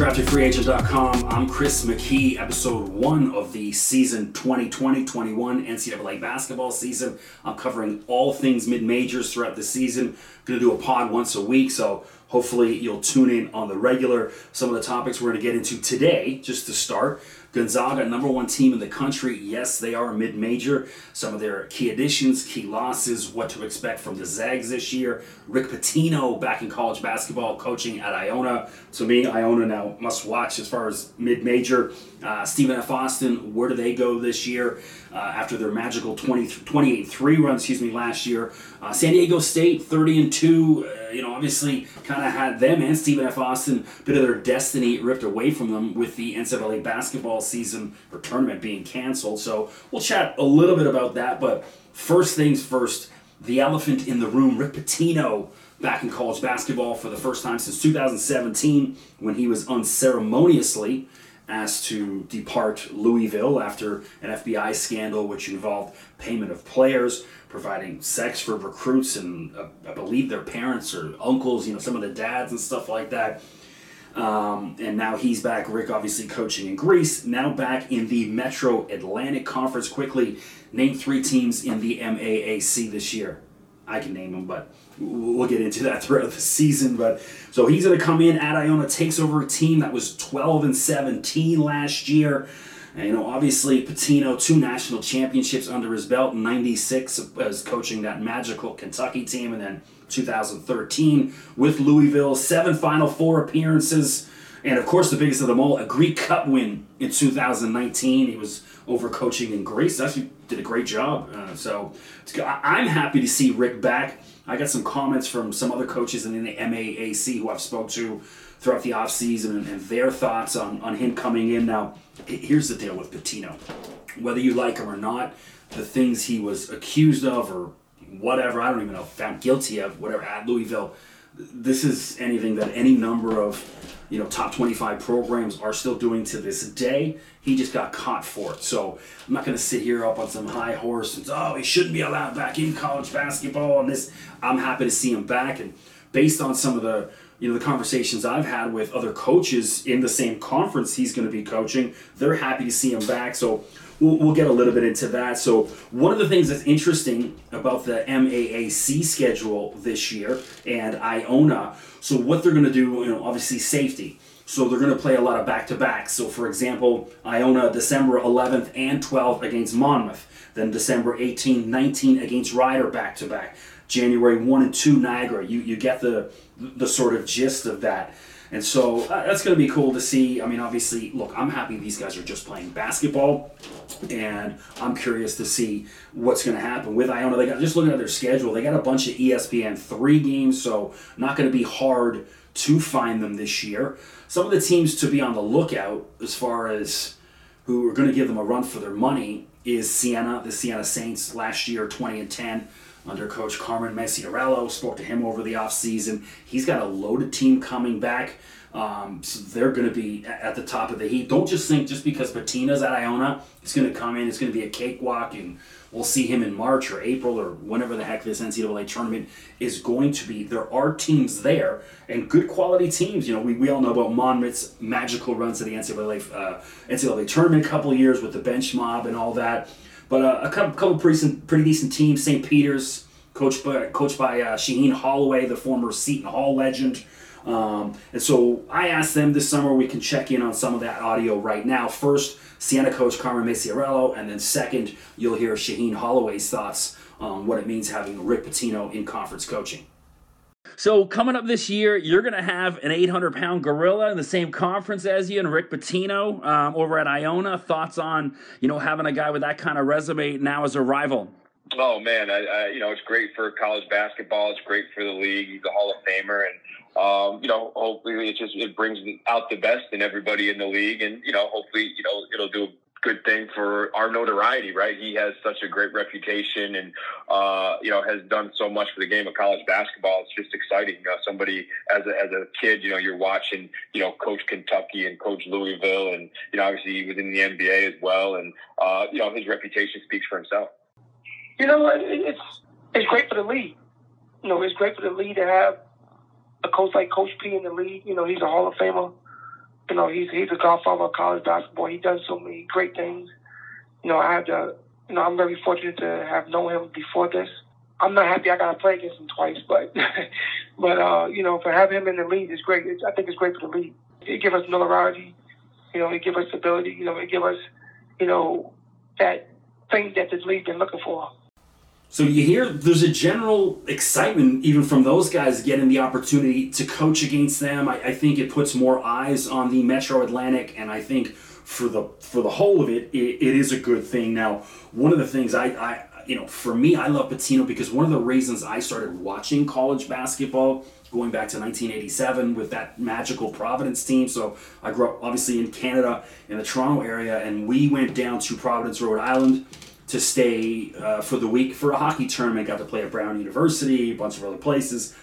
UndraftedFreeAgent.com. I'm Chris McKee, episode one of the season 2020-21 NCAA basketball season. I'm covering all things mid-majors throughout the season. Going to do a pod once a week, so hopefully you'll tune in on the regular. Some of the topics we're going to get into today, just to start. Gonzaga, number one team in the country. Yes, they are mid major. Some of their key additions, key losses, what to expect from the Zags this year. Rick Pitino back in college basketball, coaching at Iona. To me, Iona now must watch as far as mid major. Uh, Stephen F. Austin, where do they go this year uh, after their magical 28 3 run, excuse me, last year? Uh, San Diego State, 30 and 2. Uh, you know, obviously kind of had them and Stephen F. Austin, bit of their destiny ripped away from them with the NCAA basketball season or tournament being canceled. So we'll chat a little bit about that. But first things first, the elephant in the room, Rick Pitino back in college basketball for the first time since 2017 when he was unceremoniously asked to depart Louisville after an FBI scandal which involved payment of players, providing sex for recruits, and uh, I believe their parents or uncles, you know, some of the dads and stuff like that. Um, and now he's back. Rick obviously coaching in Greece. Now back in the Metro Atlantic Conference. Quickly, name three teams in the MAAC this year. I can name them, but we'll get into that throughout the season. But so he's going to come in at Iona, takes over a team that was 12 and 17 last year. And, you know, obviously Pitino, two national championships under his belt, 96 as coaching that magical Kentucky team, and then 2013 with Louisville, seven Final Four appearances, and of course the biggest of them all, a Greek Cup win in 2019. He was over coaching in Greece. Actually, did a great job. Uh, so I'm happy to see Rick back. I got some comments from some other coaches in the MAAC who I've spoke to throughout the offseason and, and their thoughts on, on him coming in. Now, here's the deal with Pitino. Whether you like him or not, the things he was accused of or whatever, I don't even know, found guilty of, whatever, at Louisville, this is anything that any number of you know top 25 programs are still doing to this day. He just got caught for it. So i'm not going to sit here up on some high horse and say oh he shouldn't be allowed back in college basketball and this. I'm happy to see him back and based on some of the you know the conversations i've had with other coaches in the same conference he's going to be coaching they're happy to see him back. So we'll, get a little bit into that. So one of the things that's interesting about the MAAC schedule this year and Iona. So what they're going to do, you know, obviously safety. So they're going to play a lot of back to backs. So for example, Iona December 11th and 12th against Monmouth. Then December 18, 19 against Rider back to back. January 1 and 2 Niagara. You you get the the sort of gist of that. And so uh, that's going to be cool to see. I mean, obviously, look, I'm happy these guys are just playing basketball, and I'm curious to see what's going to happen with Iona. They got just looking at their schedule, they got a bunch of ESPN three games, so not going to be hard to find them this year. Some of the teams to be on the lookout as far as who are going to give them a run for their money is Siena, the Siena Saints last year, 20 and 10 under coach Carmen Maciariello. Spoke to him over the offseason. He's got a loaded team coming back. Um, so they're going to be at the top of the heap. Don't just think just because Pitino's at Iona, it's going to come in, it's going to be a cakewalk, and we'll see him in March or April or whenever the heck this NCAA tournament is going to be. There are teams there and good quality teams. You know, we, we all know about Monmouth's magical runs to the NCAA, uh, NCAA tournament a couple years with the bench mob and all that. But uh, a couple, couple pretty, pretty decent teams. St. Peter's, coached by, coached by uh, Shaheen Holloway, the former Seton Hall legend. Um, and so I asked them this summer, we can check in on some of that audio right now. First, Siena coach Carmen Maciariello, and then second, you'll hear Shaheen Holloway's thoughts on what it means having Rick Pitino in conference coaching. So coming up this year, you're going to have an 800 pound gorilla in the same conference as you and Rick Pitino um, over at Iona. Thoughts on you know having a guy with that kind of resume now as a rival? Oh man, I, I, you know it's great for college basketball. It's great for the league. He's a Hall of Famer, and um, you know hopefully it just it brings out the best in everybody in the league, and you know hopefully you know it'll do good thing for our notoriety, right? He has such a great reputation and, uh, you know, has done so much for the game of college basketball. It's just exciting. Know, somebody as a, as a kid, you know, you're watching, you know, coach Kentucky and coach Louisville and, you know, obviously he was in the NBA as well. And, uh, you know, his reputation speaks for himself. You know, it's, it's great for the league. You know, it's great for the league to have a coach like Coach P in the league. You know, he's a Hall of Famer you know, he's he's a godfather of college basketball. He does so many great things. You know, I had to, you know, I'm very fortunate to have known him before this. I'm not happy I got to play against him twice, but but uh, you know, for having him in the league is great. It's, I think it's great for the league. It give us notoriety. You know, it give us stability. You know, it give us, you know, that thing that this league been looking for. So you hear there's a general excitement even from those guys getting the opportunity to coach against them. I, I, think it puts more eyes on the Metro Atlantic, and I think for the for the whole of it, it, it is a good thing. Now, one of the things I, I you know for me, I love Pitino because one of the reasons I started watching college basketball going back to 1987 with that magical Providence team. So I grew up obviously in Canada in the Toronto area, and we went down to Providence, Rhode Island to stay uh, for the week for a hockey tournament. Got to play at Brown University, a bunch of other places.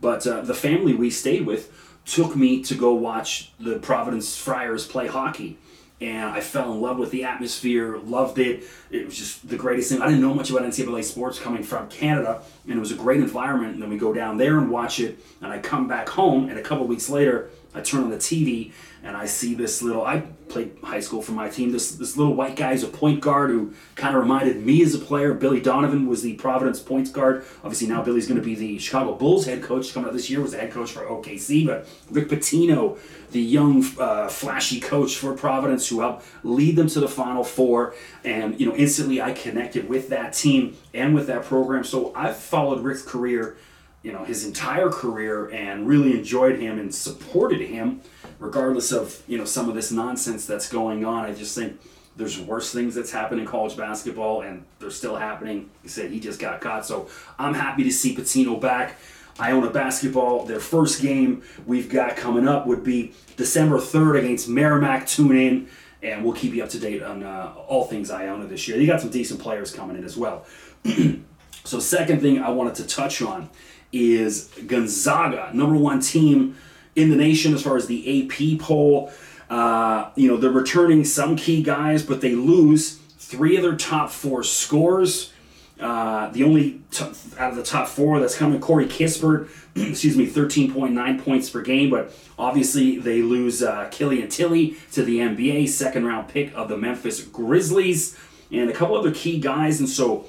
But uh, the family we stayed with took me to go watch the Providence Friars play hockey. And I fell in love with the atmosphere, loved it. It was just the greatest thing. I didn't know much about NCAA sports coming from Canada, and it was a great environment. And then we go down there and watch it, and I come back home, and a couple weeks later, I turn on the TV, and I see this little. I played high school for my team. This this little white guy is a point guard who kind of reminded me as a player. Billy Donovan was the Providence point guard. Obviously now Billy's going to be the Chicago Bulls head coach coming up this year. Was the head coach for OKC, but Rick Pitino, the young uh, flashy coach for Providence, who helped lead them to the Final Four, and you know instantly I connected with that team and with that program. So I've followed Rick's career you know his entire career and really enjoyed him and supported him regardless of you know some of this nonsense that's going on. I just think there's worse things that's happened in college basketball and they're still happening. He said he just got caught so i'm happy to see Pitino back. Iona basketball. Their first game we've got coming up would be december 3rd against merrimack. Tune in and we'll keep you up to date on uh, all things iona this year. They got some decent players coming in as well so second thing i wanted to touch on is Gonzaga, number one team in the nation as far as the AP poll. Uh, you know, they're returning some key guys, but they lose three of their top four scores. Uh, the only t- out of the top four that's coming, Corey Kispert, excuse me, 13.9 points per game, but obviously they lose uh, Killian Tillie to the NBA, second round pick of the Memphis Grizzlies, and a couple other key guys. And so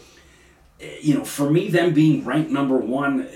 you know, for me, them being ranked number one,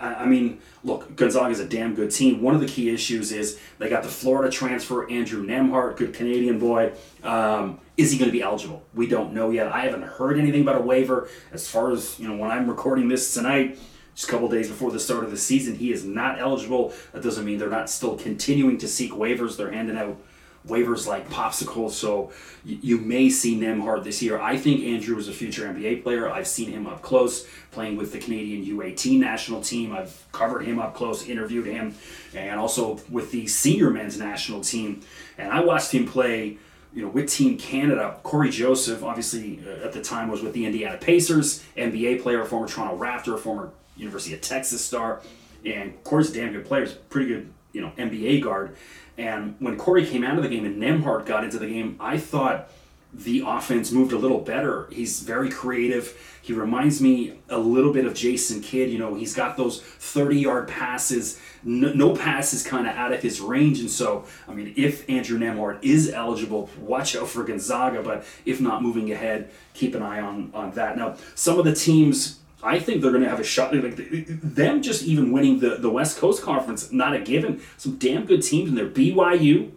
I, I, mean, look, Gonzaga is a damn good team. One of the key issues is they got the Florida transfer, Andrew Nembhard, good Canadian boy. Um, is he going to be eligible? We don't know yet. I haven't heard anything about a waiver. As far as, you know, when I'm recording this tonight, just a couple days before the start of the season, he is not eligible. That doesn't mean they're not still continuing to seek waivers. They're handing out waivers like popsicles. So you, you may see Nembhard this year. I think Andrew is a future NBA player. I've seen him up close playing with the Canadian U18 national team. I've covered him up close, interviewed him, and also with the senior men's national team. And I watched him play. You know, with Team Canada, Cory Joseph, obviously uh, at the time was with the Indiana Pacers, NBA player, former Toronto Raptor, former University of Texas star, and Cory's a damn good player. He's pretty good, you know, NBA guard. And when Cory came out of the game and Nembhard got into the game, I thought the offense moved a little better. He's very creative. He reminds me a little bit of Jason Kidd. You know, he's got those 30 yard passes. No, no pass is kind of out of his range. And so, I mean, if Andrew Nembhard is eligible, watch out for Gonzaga. But if not, moving ahead, keep an eye on, on that. Now, some of the teams I think they're going to have a shot. Like them just even winning the, the West Coast Conference, not a given. Some damn good teams in there. BYU,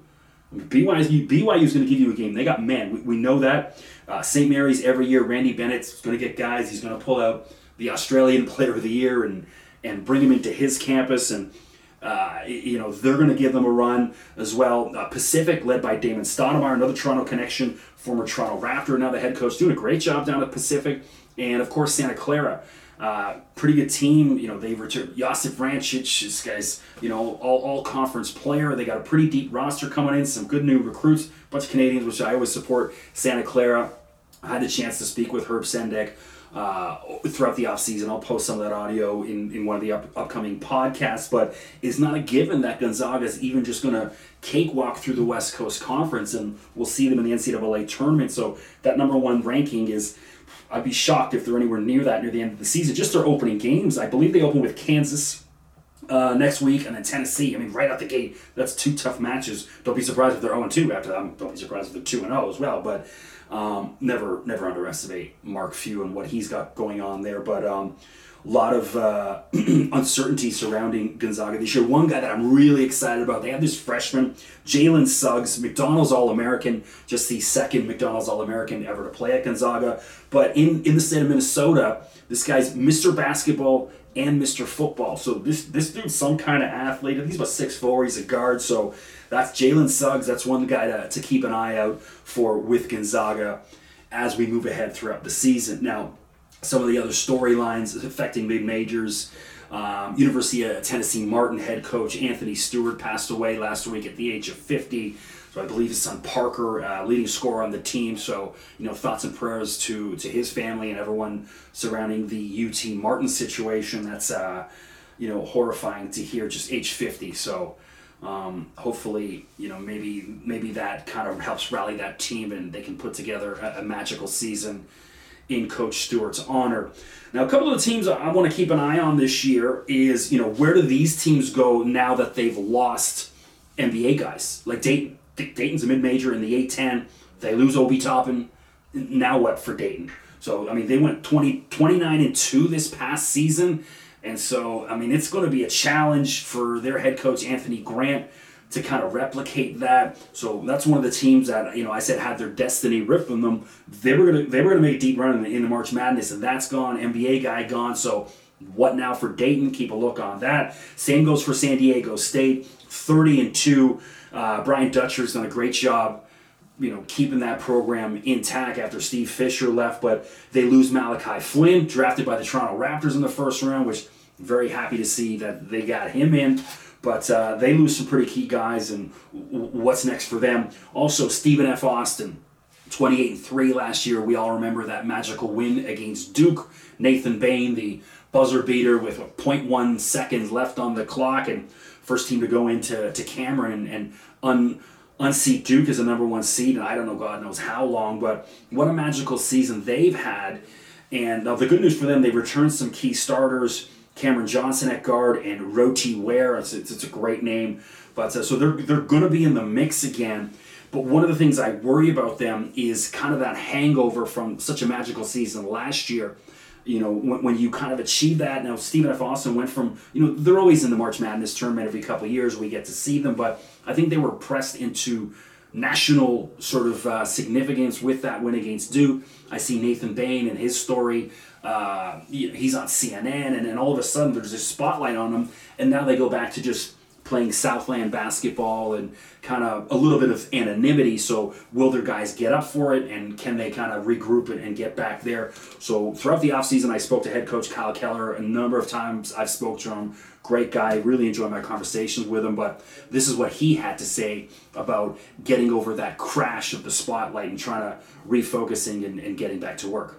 BYU, BYU is going to give you a game. They got men. We, we know that. Uh, St. Mary's every year. Randy Bennett's going to get guys. He's going to pull out the Australian Player of the Year and and bring him into his campus and. Uh, you know they're going to give them a run as well. Uh, Pacific, led by Damon Stoudamire, another Toronto connection, former Toronto Raptor, now the head coach, doing a great job down at Pacific and of course Santa Clara. Uh, pretty good team. You know, they've returned Josip Vrankic, this guy's, you know, all, all conference player. They got a pretty deep roster coming in, some good new recruits, bunch of Canadians, which I always support. Santa Clara. I had the chance to speak with Herb Sendek uh, throughout the offseason. I'll post some of that audio in, in one of the up, upcoming podcasts, but it's not a given that Gonzaga is even just going to cakewalk through the West Coast Conference, and we'll see them in the NCAA tournament. So that number one ranking is I'd be shocked if they're anywhere near that near the end of the season. Just their opening games, I believe they open with Kansas uh, next week, and then Tennessee. I mean, right out the gate, that's two tough matches. Don't be surprised if they're 0 2 after that. Don't be surprised if they're 2 0 as well. But um, never never underestimate Mark Few and what he's got going on there. But um, a lot of uh, uncertainty surrounding Gonzaga this year. One guy that I'm really excited about, they have this freshman, Jalen Suggs, McDonald's All American, just the second McDonald's All American ever to play at Gonzaga. But in, in the state of Minnesota, this guy's Mr. Basketball and Mr. Football. So this this dude's some kind of athlete. He's about six four. He's a guard. So that's Jalen Suggs. That's one guy to, to keep an eye out for with Gonzaga as we move ahead throughout the season. Now, some of the other storylines affecting big majors. Um, University of Tennessee Martin head coach Anthony Stewart passed away last week at the age of 50. So I believe his son Parker, uh, leading scorer on the team. So you know, thoughts and prayers to to his family and everyone surrounding the UT Martin situation. That's uh, you know horrifying to hear. Just age 50. So um, hopefully, you know, maybe maybe that kind of helps rally that team and they can put together a, a magical season in Coach Stewart's honor. Now, a couple of the teams I want to keep an eye on this year is, you know, where do these teams go now that they've lost NBA guys? Like Dayton, Dayton's a mid-major in the A10. They lose Obi Toppin. Now what for Dayton? So, I mean, they went 20, 29 and 2 this past season. And so, I mean, it's going to be a challenge for their head coach, Anthony Grant, to kind of replicate that. So that's one of the teams that you know I said had their destiny ripped from them. They were gonna they were gonna make a deep run in the, in the March Madness, and that's gone. NBA guy gone. So what now for Dayton? Keep a look on that. Same goes for San Diego State, thirty and two. Uh, Brian Dutcher's done a great job. You know, keeping that program intact after Steve Fisher left, but they lose Malachi Flynn, drafted by the Toronto Raptors in the first round, which I'm very happy to see that they got him in. But uh, they lose some pretty key guys, and what's next for them? Also, Stephen F. Austin, 28 and 3 last year. We all remember that magical win against Duke. Nathan Bain, the buzzer beater with 0.1 seconds left on the clock, and first team to go into to Cameron and un, unseat Duke as a number one seed. And I don't know, God knows how long, but what a magical season they've had. And the good news for them, they returned some key starters. Cameron Johnson at guard, and Roti Ware. It's, it's, it's, a great name. But uh, so they're, they're going to be in the mix again. But one of the things I worry about them is kind of that hangover from such a magical season last year. You know, when, when you kind of achieve that. Now, Stephen F. Austin went from, you know, they're always in the March Madness tournament every couple of years. We get to see them. But I think they were pressed into national sort of uh, significance with that win against Duke. I see Nathan Bain and his story uh, he's on CNN, and then all of a sudden there's this spotlight on him, and now they go back to just playing Southland basketball and kind of a little bit of anonymity. So will their guys get up for it, and can they kind of regroup it and get back there? So throughout the offseason, I spoke to head coach Kyle Keller a number of times. I've spoke to him. Great guy, really enjoyed my conversations with him. But this is what he had to say about getting over that crash of the spotlight and trying to refocusing and, and getting back to work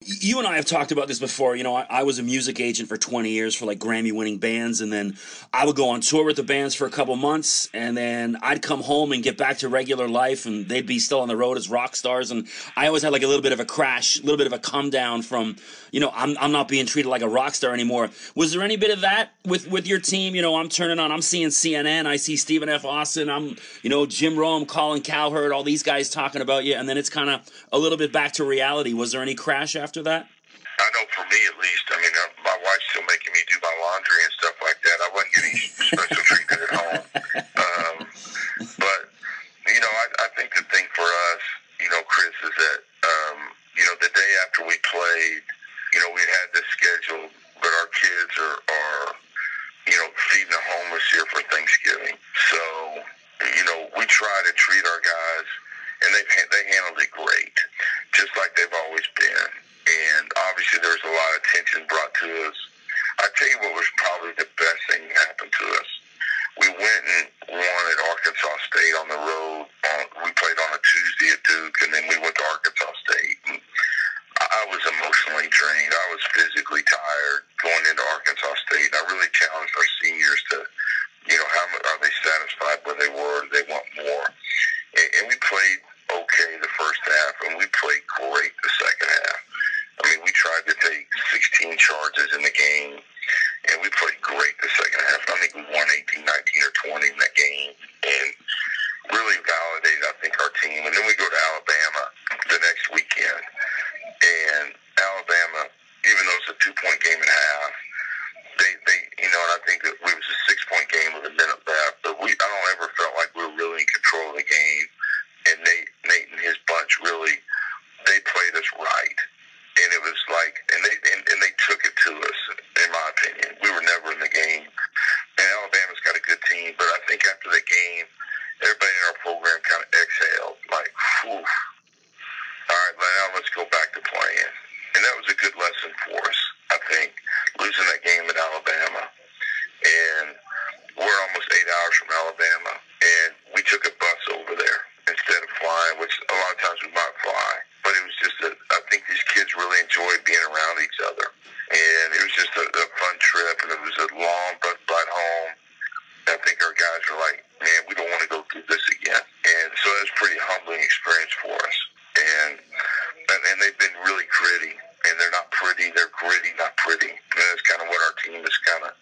you and I have talked about this before. You know, I, I, was a music agent for 20 years for like Grammy winning bands, and then I would go on tour with the bands for a couple months, and then I'd come home and get back to regular life, and they'd be still on the road as rock stars. And I always had like a little bit of a crash, a little bit of a come down from, you know, I'm, I'm not being treated like a rock star anymore. Was there any bit of that with, with your team? You know, I'm turning on, I'm seeing CNN, I see Stephen F. Austin, I'm, you know, Jim Rome, Colin Cowherd, all these guys talking about you, and then it's kind of a little bit back to reality. Was there any crash after? After that? I know for me at least. I mean, my wife's still making me do my laundry and stuff like that. I wasn't getting special treatment at home. Um, but you know, I, I think the thing for us, you know, Chris, is that um, you know the day after we played, you know, we had this scheduled, but our kids are, are you know feeding the homeless here for Thanksgiving. So you know, we try to treat our guys, and they they handled it great, just like they've always been and obviously there was a lot of attention brought to us. I tell you what was probably the best thing that happened to us. We went and won at Arkansas State on the road. warning that playing. And that was a good lesson for us, I think, losing that game at Alabama. And we're almost eight hours from Alabama. And we took a bus over there instead of flying, which a lot of times we might fly. But it was just that I think these kids really enjoyed being around each other. And it was just a, a fun trip, and it was a long bus ride home. I think our guys were like, man, we don't want to go through this again. And so it was a pretty humbling experience for us. And, and and they've been really gritty, and they're not pretty. They're gritty, not pretty. And that's kind of what our team has kind of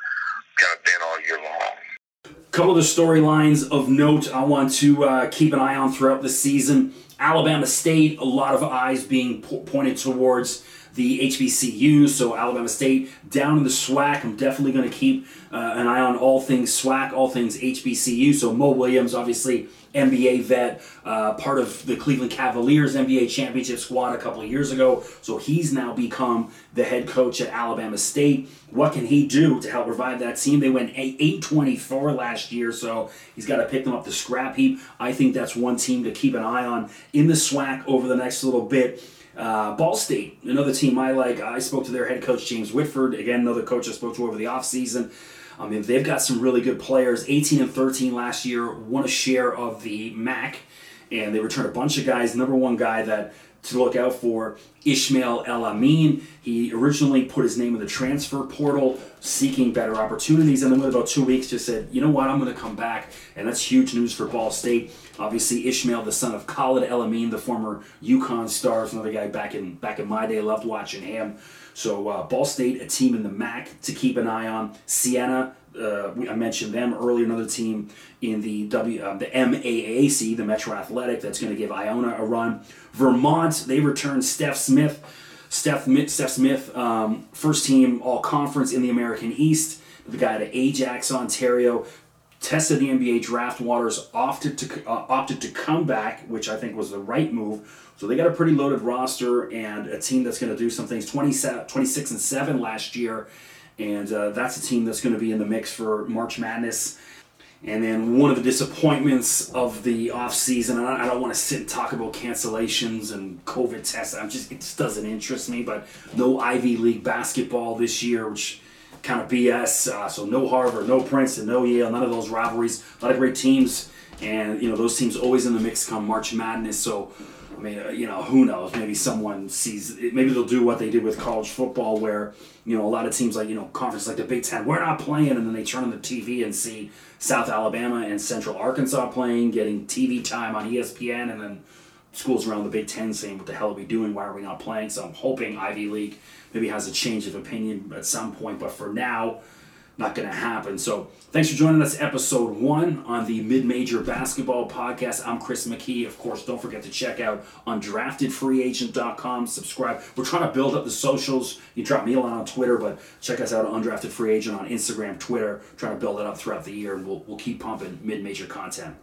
kind of been all year long. Couple of the storylines of note I want to uh, keep an eye on throughout the season. Alabama State, a lot of eyes being po- pointed towards the HBCU. So Alabama State down in the SWAC. I'm definitely going to keep uh, an eye on all things SWAC, all things HBCU. So Mo Williams, obviously NBA vet, uh, part of the Cleveland Cavaliers NBA championship squad a couple of years ago. So he's now become the head coach at Alabama State. What can he do to help revive that team? They went 824 last year, so he's got to pick them up the scrap heap. I think that's one team to keep an eye on in the SWAC over the next little bit. Uh, Ball State, another team I like. I spoke to their head coach, James Whitford. Again, another coach I spoke to over the offseason. I mean, they've got some really good players. 18 and 13 last year, won a share of the MAC, and they returned a bunch of guys. Number one guy that to look out for, Ishmael El Amin. He originally put his name in the transfer portal, seeking better opportunities, and then within about two weeks, just said, "You know what? I'm going to come back," and that's huge news for Ball State. Obviously, Ishmael, the son of Khalid El Amin, the former UConn star, is another guy back in back in my day. Loved watching him. So uh, Ball State, a team in the MAC to keep an eye on. Siena, uh, I mentioned them earlier. Another team in the W, uh, the MAAC, the Metro Athletic, that's going to give Iona a run. Vermont, they return Stef Smith. Stef, Stef Smith, um, first team All Conference in the American East. The guy at Ajax, Ontario, tested the NBA draft waters, opted to uh, opted to come back, which I think was the right move. So they got a pretty loaded roster and a team that's going to do some things. 26 and 7 last year. And uh, that's a team that's going to be in the mix for March Madness. And then one of the disappointments of the offseason, and I don't want to sit and talk about cancellations and COVID tests. I'm just it just doesn't interest me. But no Ivy League basketball this year, which kind of BS. Uh, so no Harvard, no Princeton, no Yale, none of those rivalries. A lot of great teams, and you know those teams always in the mix come March Madness. So I mean, uh, you know, who knows? Maybe someone sees. Maybe they'll do what they did with college football, where you know a lot of teams like you know conference like the Big Ten, we're not playing, and then they turn on the TV and see South Alabama and Central Arkansas playing, getting TV time on ESPN, and then schools around the Big Ten saying, "What the hell are we doing? Why are we not playing?" So I'm hoping Ivy League maybe has a change of opinion at some point, but for now not going to happen. So thanks for joining us, episode one on the Mid Major Basketball Podcast. I'm Chris McKee. Of course, don't forget to check out undraftedfreeagent.com. Subscribe. We're trying to build up the socials. You drop me a line on Twitter, but check us out on Undrafted Free Agent on Instagram, Twitter. Trying to build it up throughout the year, and we'll, we'll keep pumping mid major content.